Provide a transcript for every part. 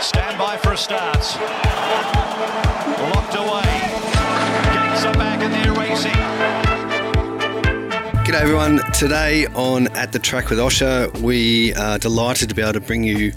Stand by for a start. Locked away. Gates are back and they're racing. G'day everyone. Today on At the Track with Osher, we are delighted to be able to bring you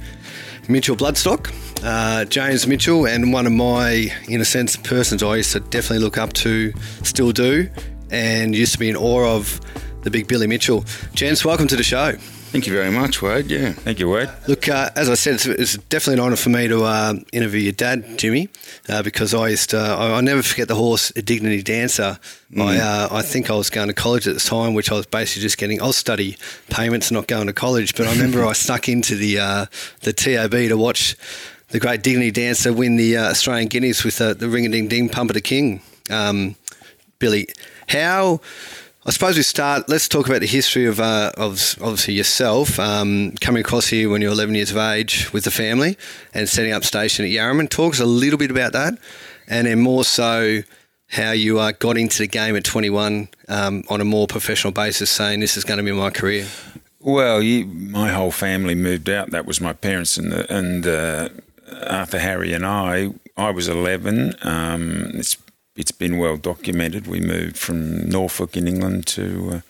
Mitchell Bloodstock, uh, James Mitchell, and one of my, in a sense, persons I used to definitely look up to, still do, and used to be in awe of the big Billy Mitchell. James, welcome to the show. Thank you very much, Wade. Yeah. Thank you, Wade. Look, uh, as I said, it's, it's, definitely an honour for me to uh, interview your dad, Jimmy, uh, because I used to, I, I never forget the horse, a Dignity Dancer. Mm. I, uh, I think I was going to college at the time, which I was basically just getting, I'll study payments, not going to college. But I remember I snuck into the uh, the TAB to watch the great Dignity Dancer win the uh, Australian Guineas with the Ring a Ding Ding Pump of the King. Um, Billy, how I suppose we start. Let's talk about the history of, uh, of obviously yourself um, coming across here when you're 11 years of age with the family and setting up station at Yarraman. Talk us a little bit about that, and then more so how you uh, got into the game at 21 um, on a more professional basis, saying this is going to be my career. Well, you, my whole family moved out. That was my parents and the, and uh, Arthur Harry and I. I was 11. Um, it's it's been well documented. We moved from Norfolk in England to uh,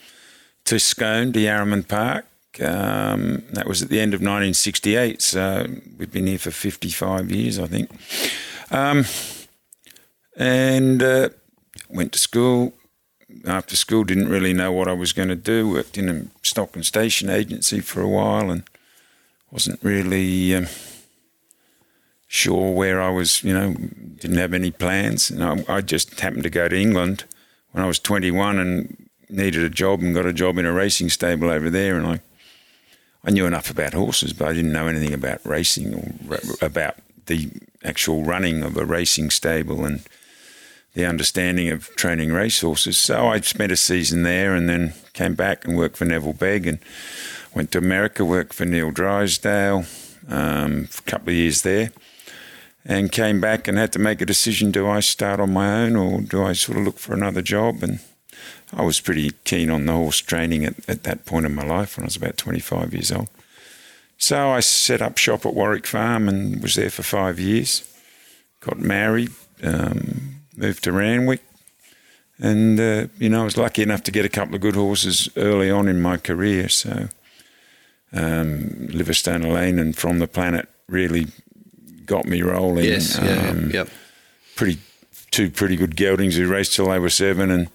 to Scone to Yarraman Park. Um, that was at the end of 1968. So we've been here for 55 years, I think. Um, and uh, went to school. After school, didn't really know what I was going to do. Worked in a stock and station agency for a while, and wasn't really. Um, sure where I was, you know, didn't have any plans. And I, I, just happened to go to England when I was 21 and needed a job and got a job in a racing stable over there. And I, I knew enough about horses, but I didn't know anything about racing or about the actual running of a racing stable and the understanding of training racehorses. So I spent a season there and then came back and worked for Neville Begg and went to America, worked for Neil Drysdale um, for a couple of years there and came back and had to make a decision do I start on my own or do I sort of look for another job? And I was pretty keen on the horse training at, at that point in my life when I was about 25 years old. So I set up shop at Warwick Farm and was there for five years. Got married, um, moved to Randwick, and uh, you know I was lucky enough to get a couple of good horses early on in my career. So um, Liverstone Lane and From the Planet really got me rolling. Yes, yeah, um, yep. Pretty two pretty good geldings who raced till they were seven, and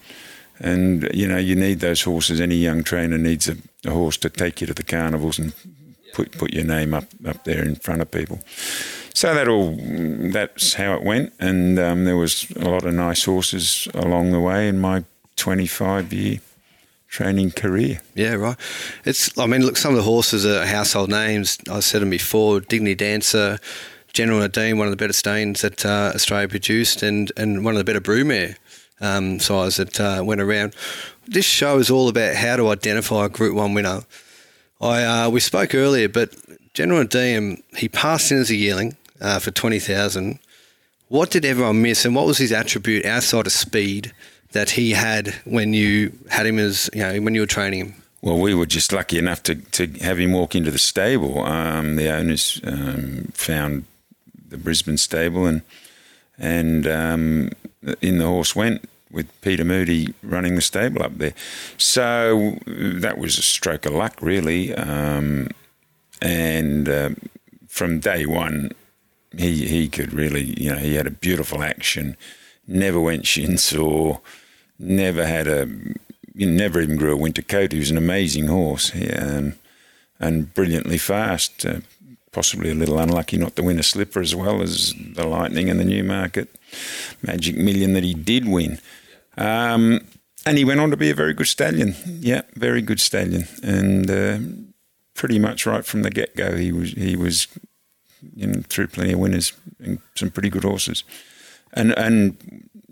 and you know you need those horses. Any young trainer needs a, a horse to take you to the carnivals and put put your name up up there in front of people. So that all that's how it went, and um, there was a lot of nice horses along the way in my 25 year training career. Yeah, right. It's I mean, look, some of the horses are household names. I said them before: Dignity Dancer. General Nediym, one of the better stains that uh, Australia produced, and, and one of the better broodmare um, size that uh, went around. This show is all about how to identify a Group One winner. I uh, we spoke earlier, but General Nediym he passed in as a yearling uh, for twenty thousand. What did everyone miss, and what was his attribute outside of speed that he had when you had him as you know when you were training him? Well, we were just lucky enough to, to have him walk into the stable. Um, the owners um, found the Brisbane stable, and and um, in the horse went with Peter Moody running the stable up there. So that was a stroke of luck, really. Um, and uh, from day one, he he could really, you know, he had a beautiful action. Never went shin sore. Never had a. You never even grew a winter coat. He was an amazing horse, um, and brilliantly fast. Uh, possibly a little unlucky not to win a slipper as well as the Lightning and the Newmarket Magic Million that he did win. Um, and he went on to be a very good stallion. Yeah, very good stallion, and uh, pretty much right from the get go, he was he was you know, through plenty of winners and some pretty good horses. And and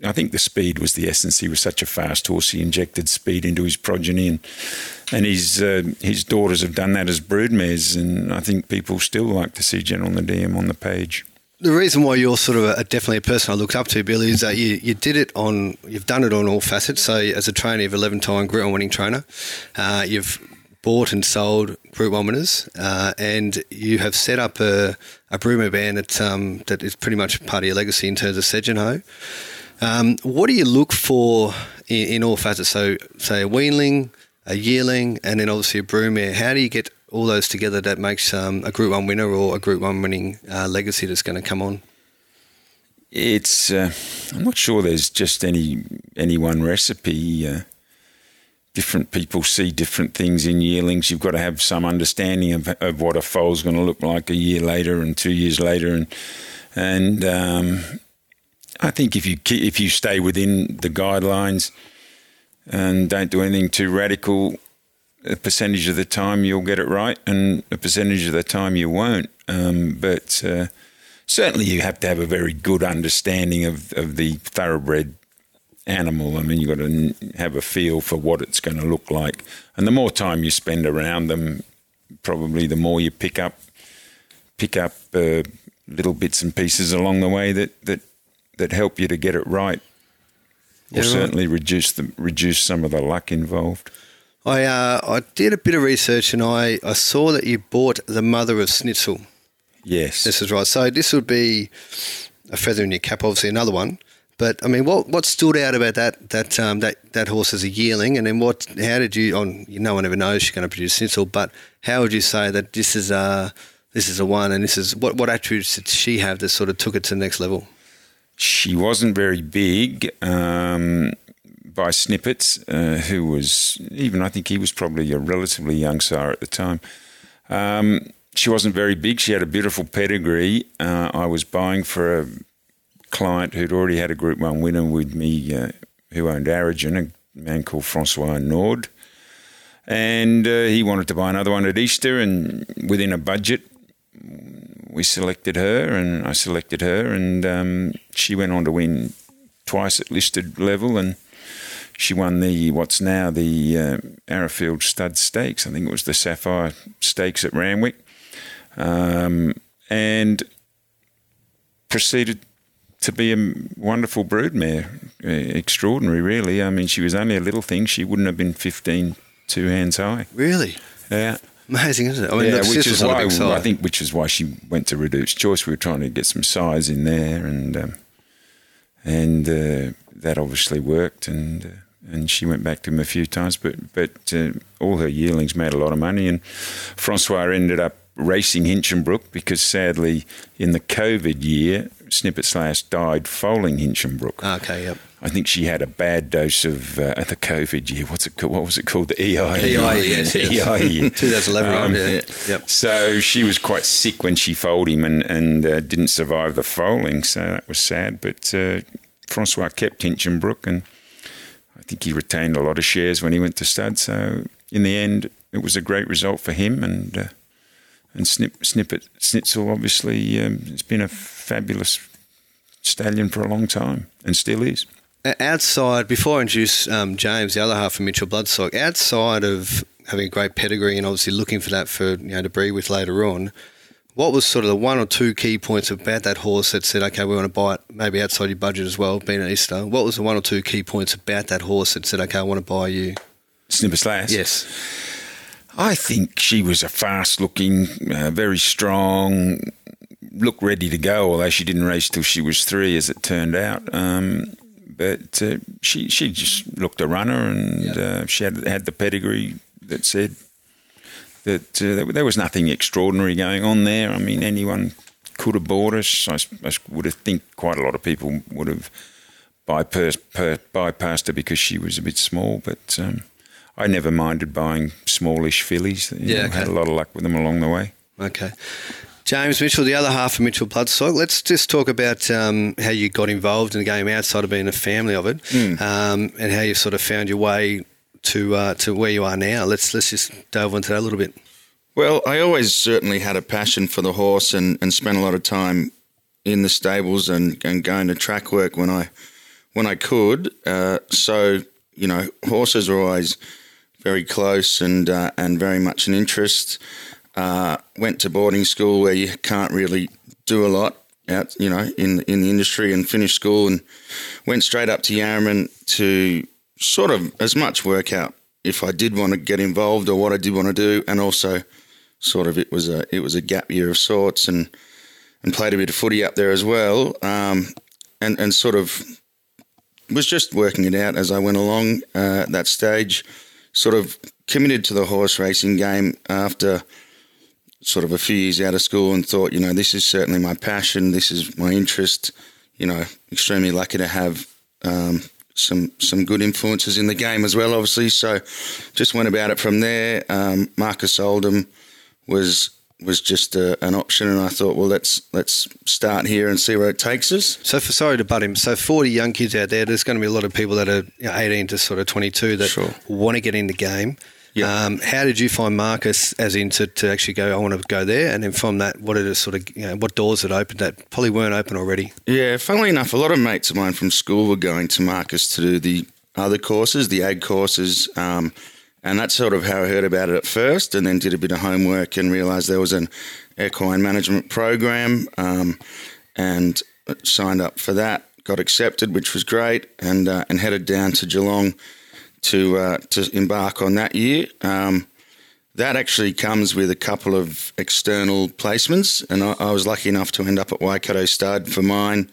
I think the speed was the essence. He was such a fast horse. He injected speed into his progeny, and and his uh, his daughters have done that as broodmares. And I think people still like to see General Nediym on the page. The reason why you're sort of a, definitely a person I looked up to, Billy, is that you, you did it on, you've done it on all facets. So, as a trainer, you've 11 time Group 1 winning trainer. Uh, you've bought and sold Group One winners, uh, and you have set up a, a band that um, that is pretty much part of your legacy in terms of Segenhoe. Um, what do you look for in, in all facets? So, say a weanling, a yearling, and then obviously a broodmare. How do you get all those together that makes um, a Group One winner or a Group One winning uh, legacy that's going to come on? It's uh, I'm not sure there's just any any one recipe. Uh, different people see different things in yearlings. You've got to have some understanding of, of what a foal's going to look like a year later and two years later, and and um, I think if you if you stay within the guidelines and don't do anything too radical, a percentage of the time you'll get it right, and a percentage of the time you won't. Um, but uh, certainly, you have to have a very good understanding of, of the thoroughbred animal. I mean, you've got to have a feel for what it's going to look like, and the more time you spend around them, probably the more you pick up pick up uh, little bits and pieces along the way that that that help you to get it right, or Yeah, right. certainly reduce the reduce some of the luck involved. I uh, I did a bit of research and I, I saw that you bought the mother of Snitzel. Yes, This is right. So this would be a feather in your cap, obviously another one. But I mean, what what stood out about that that um, that that horse as a yearling, and then what? How did you? On no one ever knows she's going to produce Snitzel, but how would you say that this is a this is a one, and this is what what attributes did she have that sort of took it to the next level? She wasn't very big um, by Snippets, uh, who was even I think he was probably a relatively young sire at the time. Um, she wasn't very big. She had a beautiful pedigree. Uh, I was buying for a client who'd already had a Group One winner with me, uh, who owned Origin, a man called Francois Naude. And uh, he wanted to buy another one at Easter, and within a budget, we selected her, and I selected her, and um, she went on to win twice at listed level, and she won the what's now the uh, Arrowfield Stud Stakes. I think it was the Sapphire Stakes at Randwick, um, and proceeded to be a wonderful broodmare, uh, extraordinary, really. I mean, she was only a little thing; she wouldn't have been fifteen two hands high. Really Yeah. Amazing, isn't it? I mean, yeah, which is why. I think which is why she went to Redoute's Choice. We were trying to get some size in there, and um, and uh, that obviously worked. And uh, and she went back to him a few times, but but uh, all her yearlings made a lot of money. And Francois ended up racing Hinchinbrook because sadly in the COVID year, Snippets' Lass died foaling Hinchinbrook. okay, yep. I think she had a bad dose of uh, the COVID year. What's it called? What was it called? The EI. EI, yes, yes. EI 2011. Um, Yeah. Yep. So she was quite sick when she foaled him and, and uh, didn't survive the foaling. So that was sad. But uh, Francois kept Hinchinbrook and I think he retained a lot of shares when he went to stud. So in the end, it was a great result for him. And uh, and Snip, Snippet Snitzel obviously um, has been a fabulous stallion for a long time and still is. Outside, before I introduce um, James, the other half of Mitchell Bloodstock, outside of having a great pedigree and obviously looking for that for you know to breed with later on, what was sort of the one or two key points about that horse that said, okay, we want to buy it, maybe outside your budget as well, being at Easter? What was the one or two key points about that horse that said, okay, I want to buy you? Snippets' Lass. Yes. I think she was a fast looking, uh, very strong, looked ready to go, although she didn't race till she was three, as it turned out. Um, but uh, she she just looked a runner, and uh, she had had the pedigree that said that uh, there, was nothing extraordinary going on there. I mean, anyone could have bought us. I would have think quite a lot of people would have bypassed, per, bypassed her because she was a bit small, but. Um, I never minded buying smallish fillies. You Yeah, know, okay. had a lot of luck with them along the way. Okay. James Mitchell, the other half of Mitchell Bloodstock. Let's just talk about um, how you got involved in the game outside of being a family of it, um, and how you sort of found your way to uh, to where you are now. Let's let's just delve into that a little bit. Well, I always certainly had a passion for the horse and, and spent a lot of time in the stables and, and going to track work when I when I could. Uh, so you know, horses are always very close and uh, and very much an interest. Uh, went to boarding school where you can't really do a lot out, you know, in in the industry, and finished school and went straight up to Yarraman to sort of as much work out if I did want to get involved or what I did want to do, and also sort of it was a it was a gap year of sorts, and and played a bit of footy up there as well, um, and and sort of was just working it out as I went along uh, at that stage. Sort of committed to the horse racing game after sort of a few years out of school and thought, you know, this is certainly my passion. This is my interest. You know, extremely lucky to have um, some some good influences in the game as well, obviously. So just went about it from there. Um, Marcus Oldham was was just a, an option, and I thought, well, let's let's start here and see where it takes us. So, for sorry to butt him, so 40 young kids out there, there's going to be a lot of people that are you know, 18 to sort of 22 that Sure. want to get in the game. Yeah. Um, how did you find Marcus as in to, to actually go, I want to go there? And then from that, what did it sort of, you know, what doors it opened that probably weren't open already? Yeah, funnily enough, a lot of mates of mine from school were going to Marcus to do the other courses, the ag courses, um, and that's sort of how I heard about it at first, and then did a bit of homework and realised there was an equine management program, um, and signed up for that. Got accepted, which was great, and uh, and headed down to Geelong to uh, to embark on that year. Um, that actually comes with a couple of external placements, and I, I was lucky enough to end up at Waikato Stud for mine,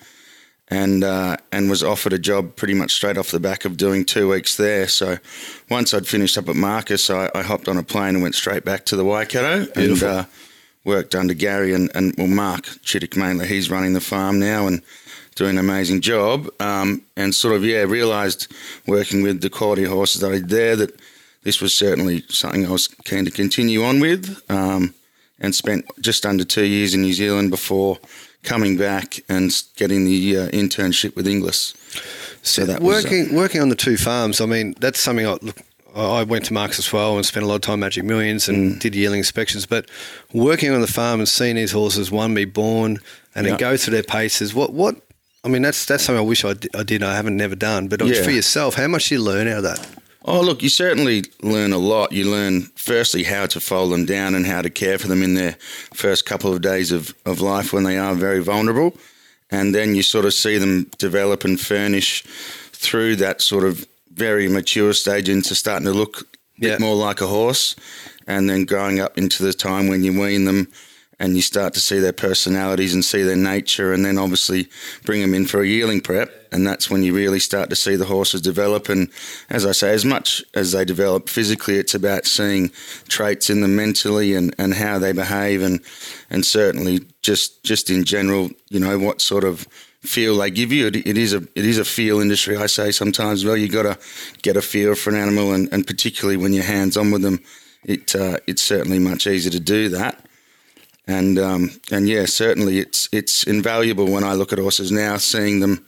and uh, and was offered a job pretty much straight off the back of doing two weeks there. So once I'd finished up at Marcus, I, I hopped on a plane and went straight back to the Waikato and uh, worked under Gary and, and well Mark Chittick mainly. He's running the farm now and doing an amazing job. Um, and sort of yeah, realised working with the quality horses that I did there that this was certainly something I was keen to continue on with. Um, and spent just under two years in New Zealand before coming back and getting the uh, internship with Inglis. So that was, uh, working working on the two farms. I mean, that's something I look. I went to Marcus as well and spent a lot of time at Magic Millions and Mm. did yearling inspections. But working on the farm and seeing these horses, one be born and then go through their paces. What what? I mean, that's that's something I wish I did. I, did, I haven't never done. But uh, Yeah. for yourself, how much do you learn out of that? Oh, look, you certainly learn a lot. You learn, firstly, how to fold them down and how to care for them in their first couple of days of, of life when they are very vulnerable. And then you sort of see them develop and furnish through that sort of very mature stage into starting to look a Yeah. bit more like a horse. And then growing up into the time when you wean them and you start to see their personalities and see their nature, and then obviously bring them in for a yearling prep, and that's when you really start to see the horses develop. And as I say, as much as they develop physically, it's about seeing traits in them mentally and, and how they behave, and and certainly just just in general, you know, what sort of feel they give you. It, it is a it is a feel industry. I say sometimes, well, you got to get a feel for an animal, and, and particularly when you're hands on with them, it uh, it's certainly much easier to do that and um, and yeah, certainly it's it's invaluable when I look at horses now, seeing them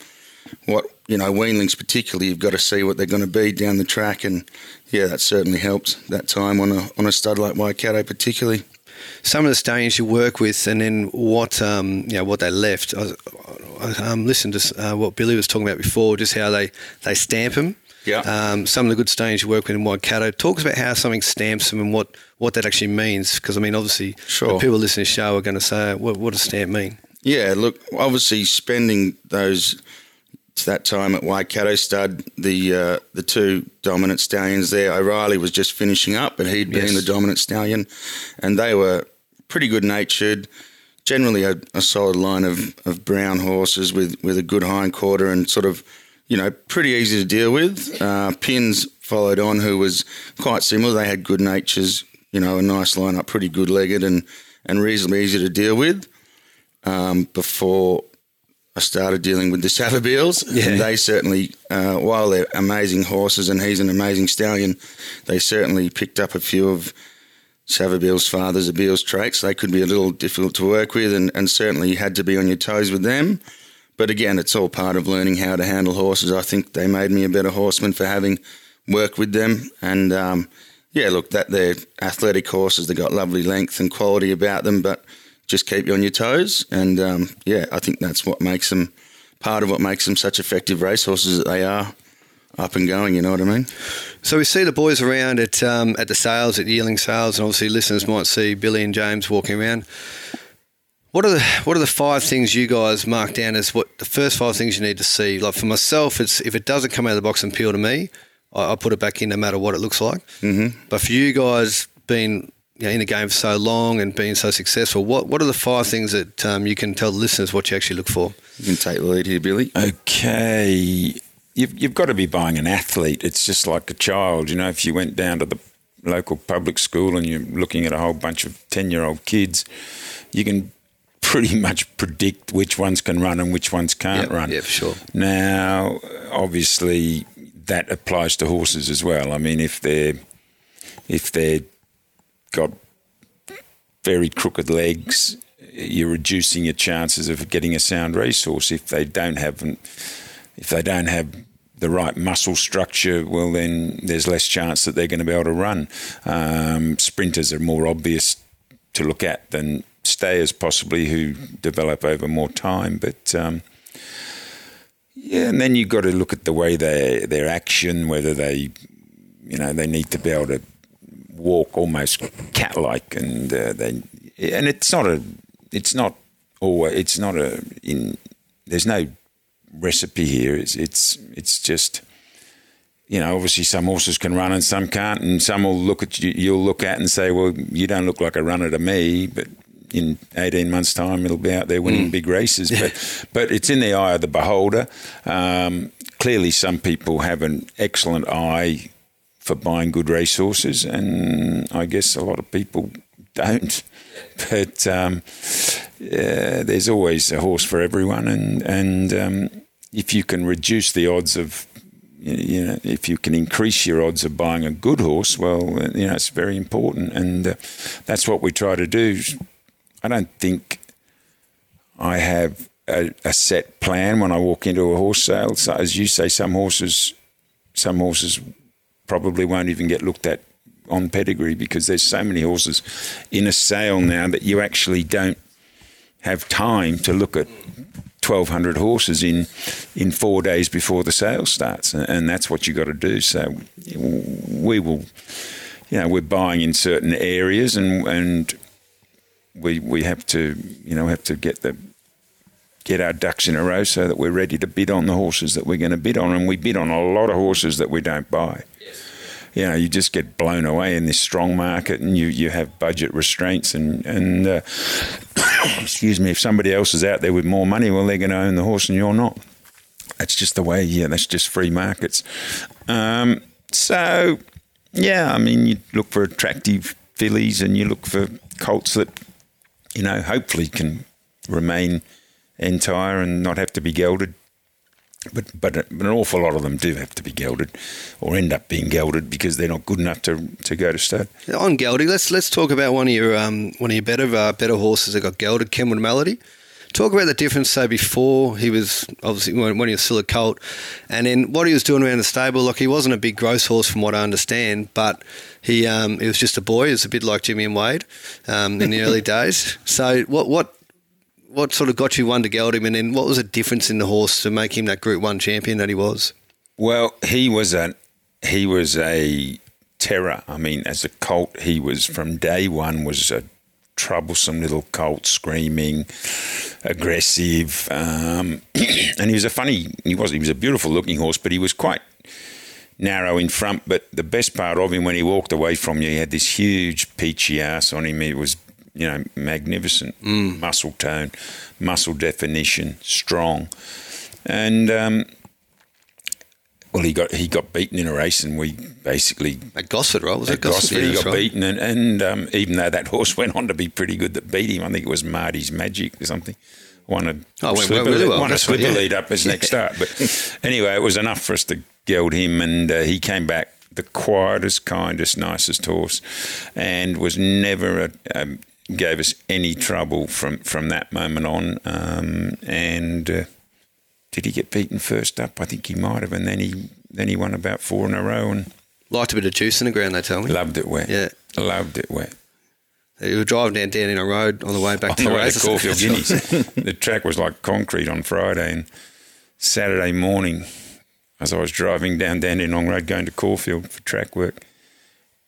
what you know weanlings particularly. You've got to see what they're going to be down the track, and yeah, that certainly helps that time on a on a stud like Waikato particularly. Some of the stallions you work with, and then what um, you know what they left. I, I um, listened to uh, what Billy was talking about before, just how they they stamp them. Yeah. Um, some of the good stallions you work with in Waikato. Talk about how something stamps them and what, what that actually means. Because I mean, obviously, Sure. people listening to the show are going to say, "What, what does stamp mean?" Yeah, look, obviously spending those that time at Waikato Stud, the uh, the two dominant stallions there, O'Reilly was just finishing up, and he'd been Yes. the dominant stallion, and they were pretty good natured. Generally, a, a solid line of, of brown horses with, with a good hind quarter and sort of, you know, pretty easy to deal with. Uh, Pins followed on, who was quite similar. They had good natures, you know, a nice lineup, pretty good legged and, and reasonably easy to deal with. Um, before I started dealing with the Savabeels, Yeah. and they certainly, uh, while they're amazing horses and he's an amazing stallion, they certainly picked up a few of Savabeel's father's Zabeel's traits. They could be a little difficult to work with, and, and certainly you had to be on your toes with them. But again, it's all part of learning how to handle horses. I think they made me a better horseman for having worked with them. And um, yeah, look, that they're athletic horses. They've got lovely length and quality about them, but just keep you on your toes. And um, yeah, I think that's what makes them part of what makes them such effective racehorses that they are up and going. You know what I mean? So we see the boys around at um, at the sales, at yearling sales, and obviously listeners might see Billy and James walking around. What are the what are the five things you guys mark down as what the first five things you need to see? Like for myself, it's if it doesn't come out of the box and appeal to me, I, I put it back in no matter what it looks like. Mm-hmm. But for you guys being you know, in the game for so long and being so successful, what what are the five things that um, you can tell the listeners what you actually look for? You can take the lead here, Billy. Okay. You've, you've got to be buying an athlete. It's just like a child. You know, if you went down to the local public school and you're looking at a whole bunch of 10 year old kids, you can pretty much predict which ones can run and which ones can't Yep, run. yeah, for sure. Now, obviously, that applies to horses as well. I mean, if they're if they're got very crooked legs, you're reducing your chances of getting a sound resource. If they don't have if they don't have the right muscle structure, well, then there's less chance that they're going to be able to run. Um, sprinters are more obvious to look at than stayers, possibly, who develop over more time. But um, yeah, and then you've got to look at the way they their action, whether they, you know, they need to be able to walk almost cat-like, and uh, they, and it's not a, it's not always, it's not a in. There's no recipe here. It's it's it's just. You know, obviously, some horses can run and some can't, and some will look at you. You'll look at and say, "Well, you don't look like a runner to me," but in 18 months' time, it'll be out there winning big races. But, but it's in the eye of the beholder. Um, clearly, some people have an excellent eye for buying good racehorses, and I guess a lot of people don't. But um, uh, there's always a horse for everyone, and and um, if you can reduce the odds of you know, if you can increase your odds of buying a good horse, well, you know, it's very important, and uh, that's what we try to do. I don't think I have a, a, set plan when I walk into a horse sale. So, as you say, some horses, some horses probably won't even get looked at on pedigree because there's so many horses in a sale now that you actually don't have time to look at 1200 horses in in 4 days before the sale starts and, and that's what you got to do so we will you know we're buying in certain areas and and we we have to you know have to get the get our ducks in a row so that we're ready to bid on the horses that we're going to bid on and we bid on a lot of horses that we don't buy you know, you just get blown away in this strong market, and you, you have budget restraints, and and uh, excuse me, if somebody else is out there with more money, well, they're going to own the horse, and you're not. That's just the way. Yeah, that's just free markets. Um, so, yeah, I mean, you look for attractive fillies, and you look for colts that, you know, hopefully can remain entire and not have to be gelded but but an awful lot of them do have to be gelded, or end up being gelded because they're not good enough to, to go to stud. On gelding, let's let's talk about one of your um, one of your better uh, better horses that got gelded, Kenwood Melody. Talk about the difference, say, before he was obviously when, when he was still a colt, and then what he was doing around the stable. Like he wasn't a big gross horse, from what I understand, but he um, he was just a boy. He was a bit like Jimmy and Wade um, in the early days. So what what what sort of got you one to geld him, and then what was the difference in the horse to make him that Group One champion that he was? Well, he was a he was a terror. I mean, as a colt, he was from day one was a troublesome little colt, screaming, aggressive, um, and he was a funny. He was he was a beautiful looking horse, but he was quite narrow in front. But the best part of him, when he walked away from you, he had this huge peachy ass on him. It was you know, magnificent Mm. muscle tone, muscle definition, strong, and um, well, he got he got beaten in a race, and we basically At Gosford, right? Was at it Gosford? Gosford, Yeah, he got right. beaten, and, and um, even though that horse went on to be pretty good, that beat him, I think it was Marty's Magic or something. Won a Oh, went slipper, really well. won a That's right, yeah. lead up his next start. But anyway, it was enough for us to geld him, and uh, he came back the quietest, kindest, nicest horse, and was never a, um, gave us any trouble from from that moment on. Um, and uh, did he get beaten first up? I think he might have, and then he then he won about four in a row and Liked a bit of juice in the ground, they tell me. loved it wet. Yeah. loved it wet. You were driving down down in a road on the way back On to the the way to Caulfield Guineas, the track was like concrete on Friday and Saturday morning. As I was driving down Dandenong Road going to Caulfield for track work,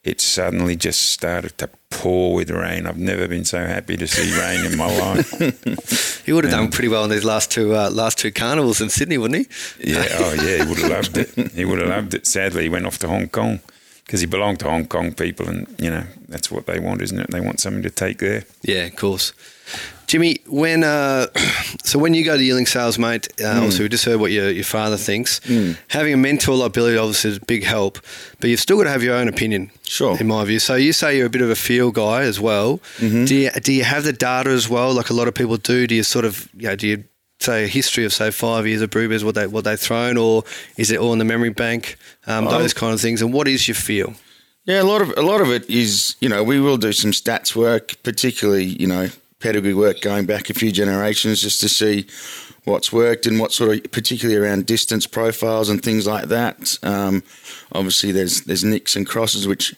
it suddenly just started to pour with rain. I've never been so happy to see rain in my life. He would have done pretty well in these last two uh, last two carnivals in Sydney, wouldn't he? Yeah, oh yeah, he would have loved it. He would have loved it. Sadly, he went off to Hong Kong because he belonged to Hong Kong people, and you know that's what they want, isn't it? They want something to take there. Yeah, of course. Jimmy, when uh, so when you go to Yearling Sales, mate, uh, Hmm. obviously we just heard what your, your father thinks. Having a mentor like Billy obviously is a big help, but you've still got to have your own opinion. Sure. In my view, so you say you're a bit of a feel guy as well. Mm-hmm. Do you do you have the data as well, like a lot of people do? Do you sort of you know, do you say a history of say five years of Brewbeers, what they what they've thrown, or is it all in the memory bank? Um, those kind of things. And what is your feel? Yeah, a lot of a lot of it is you know we will do some stats work, particularly you know pedigree work going back a few generations just to see what's worked and what sort of particularly around distance profiles and things like that. Um, obviously, there's there's nicks and crosses which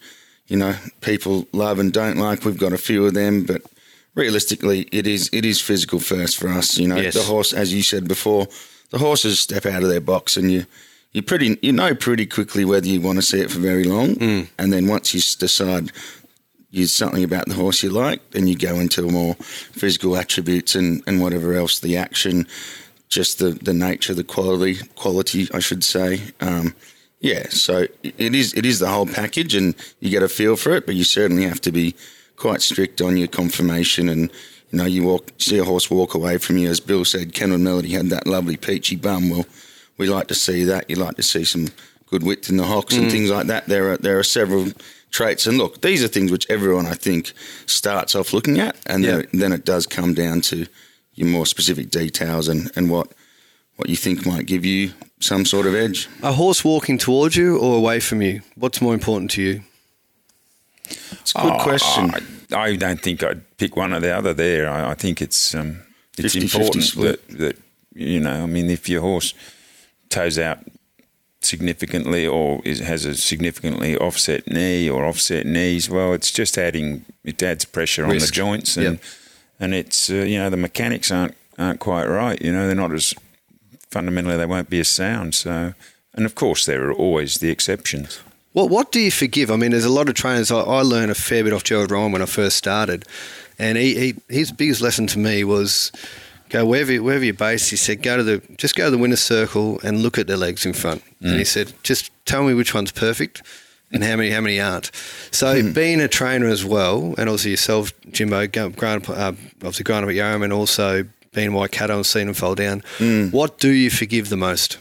you know people love and don't like. We've got a few of them, but realistically, it is it is physical first for us. You know, Yes. the horse, as you said before, the horses step out of their box and you you pretty you know pretty quickly whether you want to see it for very long, and then once you decide there's something about the horse you like, then you go into more physical attributes and, and whatever else, the action, just the, the nature, the quality quality, I should say. Um, yeah, so it is it is the whole package, and you get a feel for it, but you certainly have to be quite strict on your conformation and. You know, you walk, see a horse walk away from you. As Bill said, Kenwood Melody had that lovely peachy bum. Well, we like to see that. You like to see some good width in the hocks and things like that. There are there are several traits, and look, these are things which everyone I think starts off looking at, and Yeah. then, then it does come down to your more specific details and, and what what you think might give you some sort of edge. A horse walking towards you or away from you? What's more important to you? It's a good Oh, question. I, I don't think I'd pick one or the other there. I, I think it's um, it's 50-50 important split. that, that you know. I mean, if your horse toes out significantly or is, has a significantly offset knee or offset knees, well, it's just adding it adds pressure on the joints and Yep. and it's uh, you know the mechanics aren't aren't quite right. You know, they're not as fundamentally they won't be as sound. So, and of course there are always the exceptions. What What do you forgive? I mean, there's a lot of trainers. I, I learned a fair bit off Gerald Ryan when I first started, and he, he his biggest lesson to me was go wherever you- wherever you're based. He said go to the just go to the winner's circle and look at their legs in front. And he mm. said just tell me which one's perfect. And how many? How many aren't? So hmm. being a trainer as well, and also yourself, Jimbo, growing up, uh, obviously growing up at Yarram, and also being Waikato and seeing them fall down. Hmm. What do you forgive the most?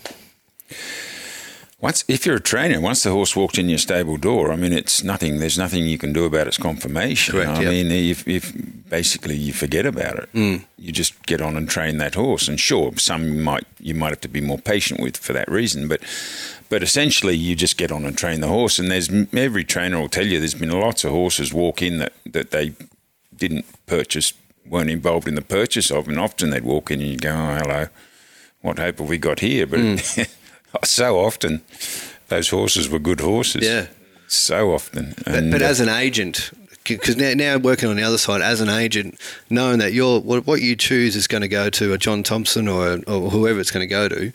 Once, if you're a trainer, once the horse walked in your stable door, I mean, it's nothing. There's nothing you can do about its conformation. Correct, I yep. mean, if, if basically you forget about it, you just get on and train that horse. And sure, some you might you might have to be more patient with for that reason, but but essentially you just get on and train the horse. And there's every trainer will tell you there's been lots of horses walk in that that they didn't purchase, weren't involved in the purchase of, and often they'd walk in and you go, oh hello, what hope have we got here? But so often, those horses were good horses. Yeah. So often. But, but uh, as an agent, because now, now working on the other side, as an agent, knowing that you're, what, what you choose is going to go to a John Thompson or, or whoever it's going to go to,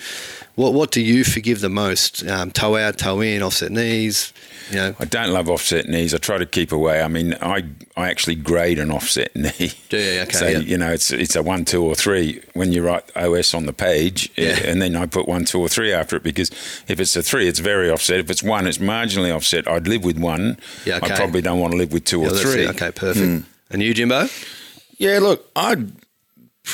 what what do you forgive the most? Um, toe out, toe in, offset knees, you know. I don't love offset knees. I try to keep away. I mean, I I actually grade an offset knee. Yeah, yeah, okay, So yeah. you know, it's it's a one, two, or three when you write OS on the page, Yeah. and then I put one, two, or three after it because if it's a three, it's very offset. If it's one, it's marginally offset. I'd live with one. Yeah, okay. I probably don't want to live with two Yeah, or three. it. Okay, perfect. And you, Jimbo? Yeah, look, I'd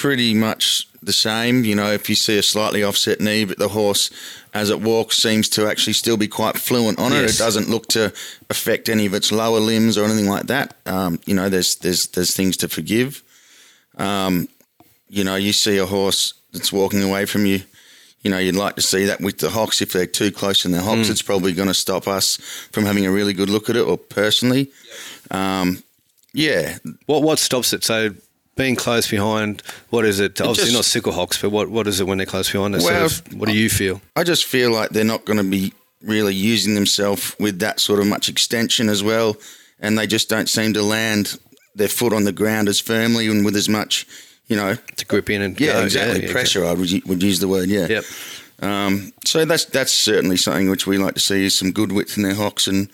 pretty much the same. You know, if you see a slightly offset knee, but the horse, as it walks, seems to actually still be quite fluent on it. Yes. It doesn't look to affect any of its lower limbs or anything like that. Um, you know, there's there's there's things to forgive. Um, you know, you see a horse that's walking away from you. You know, you'd like to see that with the hocks. If they're too close in the hocks, it's probably going to stop us from having a really good look at it. Or personally, um, yeah, What what stops it? So being close behind, what is it? Obviously just- not sickle hocks, but what, what is it when they're close behind? It's Well, sort of, what do you feel? I just feel like they're not going to be really using themselves with that sort of much extension as well, and they just don't seem to land their foot on the ground as firmly and with as much, you know, To grip in and yeah, go, exactly yeah, pressure. I would, would use the word, yeah. Yep. Um, so that's that's certainly something which we like to see is some good width in their hocks and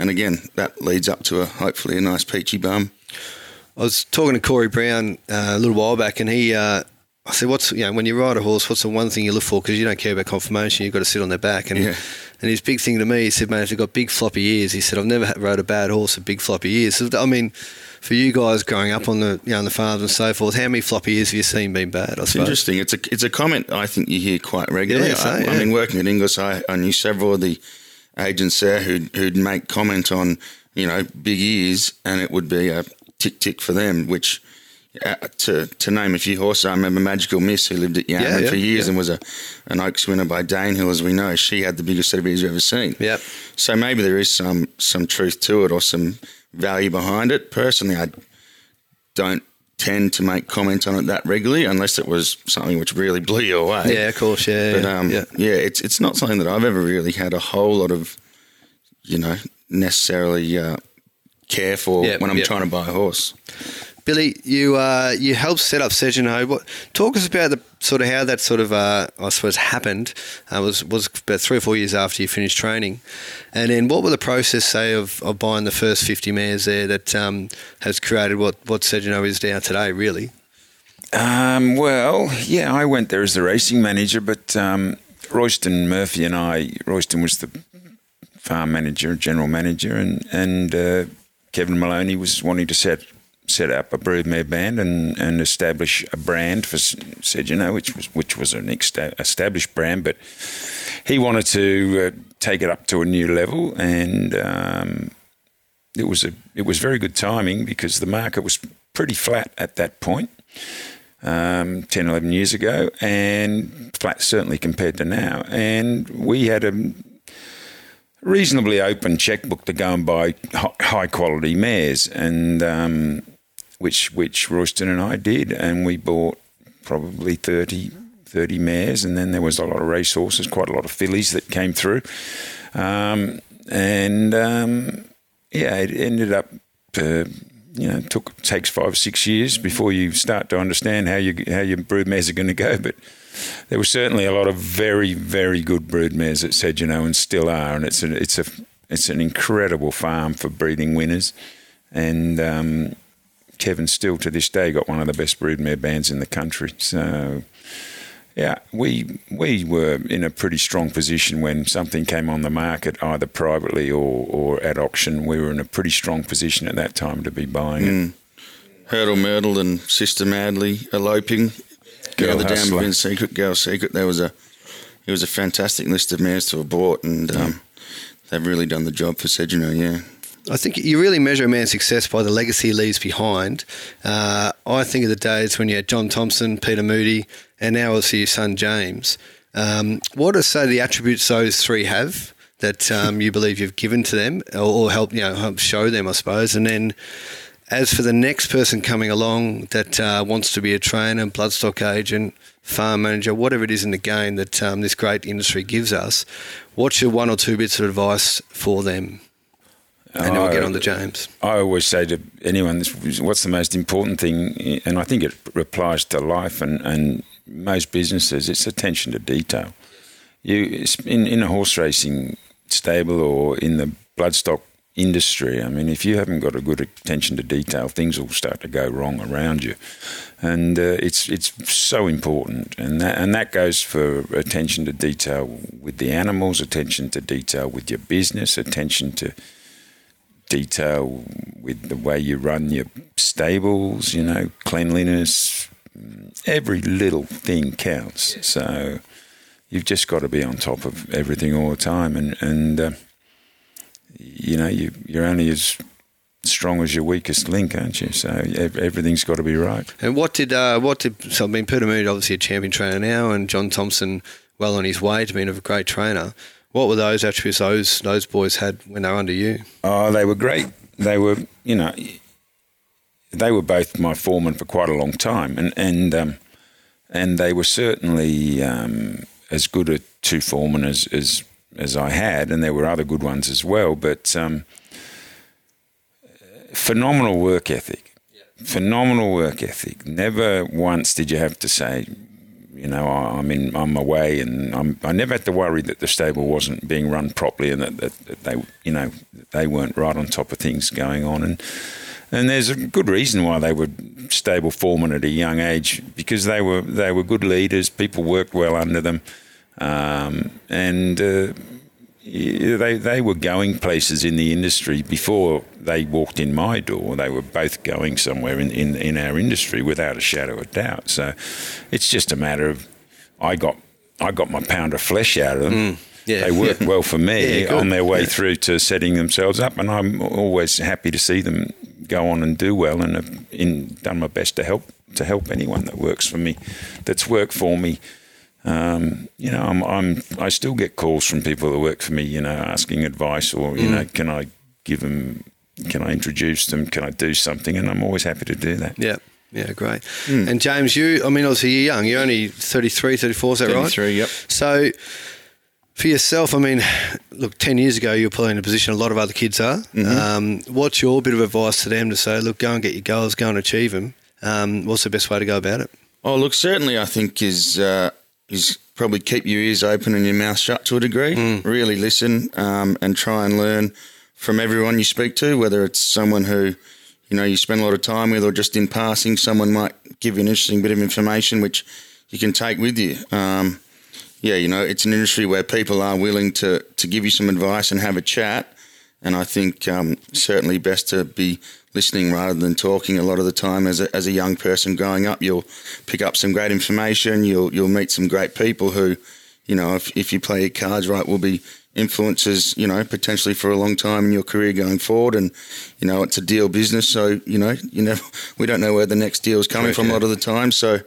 and again, that leads up to a hopefully a nice peachy bum. I was talking to Corey Brown uh, a little while back, and he, uh, I said, "What's you know when you ride a horse, what's the one thing you look for? Because you don't care about conformation, you've got to sit on their back." And Yeah. and his big thing to me, he said, "Man, if they've got big floppy ears," he said, "I've never had- rode a bad horse with big floppy ears." So, I mean, for you guys growing up on the you know on the farms and so forth, how many floppy ears have you seen being bad? I It's suppose. interesting. It's a it's a comment I think you hear quite regularly. Yeah, so, I, yeah. I mean, working at Inglis, I, I knew several of the agents there who'd who'd make comment on you know big ears, and it would be a tick tick for them. Which uh, to to name a few horses, I remember Magical Miss who lived at Yarman Yeah, yeah, for years yeah. and was a an Oaks winner by Danehill, as we know. She had the biggest set of ears you've ever seen. Yep. So maybe there is some some truth to it or some value behind it. Personally, I don't tend to make comment on it that regularly unless it was something which really blew you away. Yeah, of course. Yeah, But yeah, um, yeah. yeah. it's it's not something that I've ever really had a whole lot of, you know, necessarily uh, care for Yeah, when I'm yeah. trying to buy a horse. Billy, you uh, you helped set up Segenhoe. What talk us about the sort of how that sort of uh, I suppose happened. Uh, was was about three or four years after you finished training, and then what were the process say of, of buying the first fifty mares there that um, has created what what Segenhoe is now today? Really, Um, well, yeah, I went there as the racing manager, but um, Royston Murphy and I, Royston was the farm manager, general manager, and and uh, Kevin Maloney was wanting to set set up a broodmare band and, and establish a brand for Segenhoe, which was which was an established brand, but he wanted to uh, take it up to a new level, and um, it was a it was very good timing because the market was pretty flat at that point um, 10, 11 years ago, and flat certainly compared to now. And we had a reasonably open checkbook to go and buy high quality mares, and um, which which Royston and I did, and we bought probably 30, 30 mares, and then there was a lot of race horses, quite a lot of fillies that came through, um, and um, yeah, it ended up. Uh, you know, took takes five six years before you start to understand how you how your broodmares are going to go. But there were certainly a lot of very very good brood broodmares at Segenhoe and still are, and it's it's a it's an incredible farm for breeding winners. And um, Kevin still to this day got one of the best broodmare bands in the country. So. Yeah, we we were in a pretty strong position when something came on the market, either privately or, or at auction. We were in a pretty strong position at that time to be buying it. Hurdle Myrtle and Sister Madly eloping. Girl the down Hustler. within Secret, Girl Secret. There was a it was a fantastic list of mares to have bought, and um, they've really done the job for Segenhoe. Yeah. I think you really measure a man's success by the legacy he leaves behind. Uh, I think of the days when you had John Thompson, Peter Moody, and now obviously your son James. Um, what are say the attributes those three have that um, you believe you've given to them, or, or help you know help show them, I suppose, and then. As for the next person coming along that uh, wants to be a trainer, bloodstock agent, farm manager, whatever it is in the game that um, this great industry gives us, what's your one or two bits of advice for them? And then we'll get I- on to James. I always say to anyone, what's the most important thing? And I think it applies to life and, and most businesses. It's attention to detail. You in in a horse racing stable or in the bloodstock industry. I mean, if you haven't got a good attention to detail, things will start to go wrong around you, and uh, it's it's so important. And that and that goes for attention to detail with the animals, attention to detail with your business, attention to detail with the way you run your stables, you know, cleanliness, every little thing counts. So you've just got to be on top of everything all the time, and and uh, you know you you're only as strong as your weakest link, aren't you? So ev- everything's got to be right. And what did uh, what did so I mean Peter Moody obviously a champion trainer now, and John Thompson well on his way to being a great trainer. What were those attributes those those boys had when they were under you? Oh, they were great. They were, you know, they were both my foreman for quite a long time, and and um, and they were certainly um, as good a two foremen as, as as I had, and there were other good ones as well. But um, phenomenal work ethic, phenomenal work ethic. Never once did you have to say, you know, I, I'm in, I'm away, and I'm, I never had to worry that the stable wasn't being run properly, and that, that, that they, you know, they weren't right on top of things going on, and and there's a good reason why they were stable foremen at a young age because they were they were good leaders. People worked well under them, um, and. Uh, they they were going places in the industry before they walked in my door. They were both going somewhere in, in, in our industry without a shadow of doubt. So it's just a matter of I got I got my pound of flesh out of them. Mm. Yeah, they worked yeah. well for me Yeah, on their way through to setting themselves up, and I'm always happy to see them go on and do well, and have in, done my best to help to help anyone that works for me, that's worked for me. Um, you know, I'm, I'm I still get calls from people that work for me, you know, asking advice or Mm. you know, can I give them, can I introduce them, can I do something, and I'm always happy to do that. Yeah. Yeah, great. And James, you, I mean, obviously you're young. You're only 33, 34, is that right? 33, yep. So for yourself, I mean, look, 10 years ago, you were probably in a position a lot of other kids are. Um, what's your bit of advice to them to say, look, go and get your goals, go and achieve them? Um, what's the best way to go about it? Oh, look, certainly I think is uh, is probably keep your ears open and your mouth shut to a degree. Really listen um, and try and learn from everyone you speak to, whether it's someone who you know you spend a lot of time with or just in passing. Someone might give you an interesting bit of information which you can take with you. Um, yeah, you know, it's an industry where people are willing to to give you some advice and have a chat. And I think um, certainly best to be listening rather than talking. A lot of the time, as a, as a young person growing up, you'll pick up some great information. You'll you'll meet some great people who, you know, if if you play your cards right, will be influences. You know, potentially for a long time in your career going forward. And you know, it's a deal business, so you know, you never we don't know where the next deal is coming from a lot of the time. So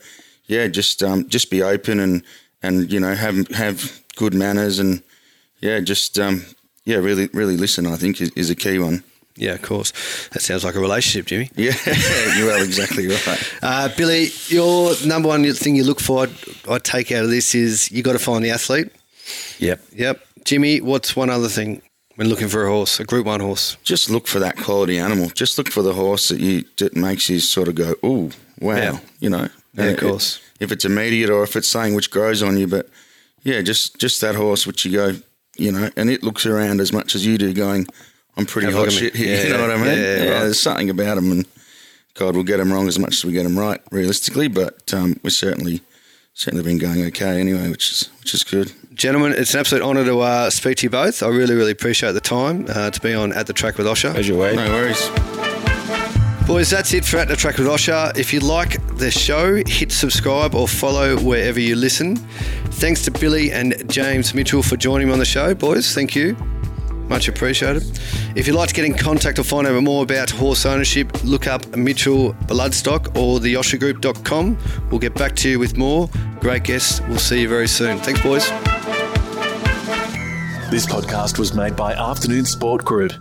yeah, just um, just be open and and you know have have good manners and yeah, just um, yeah, really really listen. I think is, is a key one. Yeah, of course. That sounds like a relationship, Jimmy. Yeah, you are exactly right. Uh, Billy, your number one thing you look for, I'd, I'd take out of this is you got to find the athlete. Yep. Yep. Jimmy, what's one other thing when looking for a horse, a Group One horse? Just look for that quality animal. Just look for the horse that you that makes you sort of go, "Ooh, wow!" Yeah. You know, Yeah, of Uh, course. if it's immediate or if it's something which grows on you, but yeah, just just that horse which you go, you know, and it looks around as much as you do, going, "I'm pretty Have hot shit here." Yeah, you know what I mean? yeah, right. There's something about them, and God, we'll get them wrong as much as we get them right, realistically. But um, we've certainly certainly been going okay anyway, which is which is good. Gentlemen, it's an absolute honour to uh, speak to you both. I really, really appreciate the time uh, to be on At the Track with Osher. Pleasure, Wade. No worries. Boys, that's it for At the Track with Osher. If you like the show, hit subscribe or follow wherever you listen. Thanks to Billy and James Mitchell for joining me on the show, boys. Thank you. Much appreciated. If you'd like to get in contact or find out more about horse ownership, look up Mitchell Bloodstock or theoshergroup.com. We'll get back to you with more. Great guests. We'll see you very soon. Thanks, boys. This podcast was made by Afternoon Sport Group.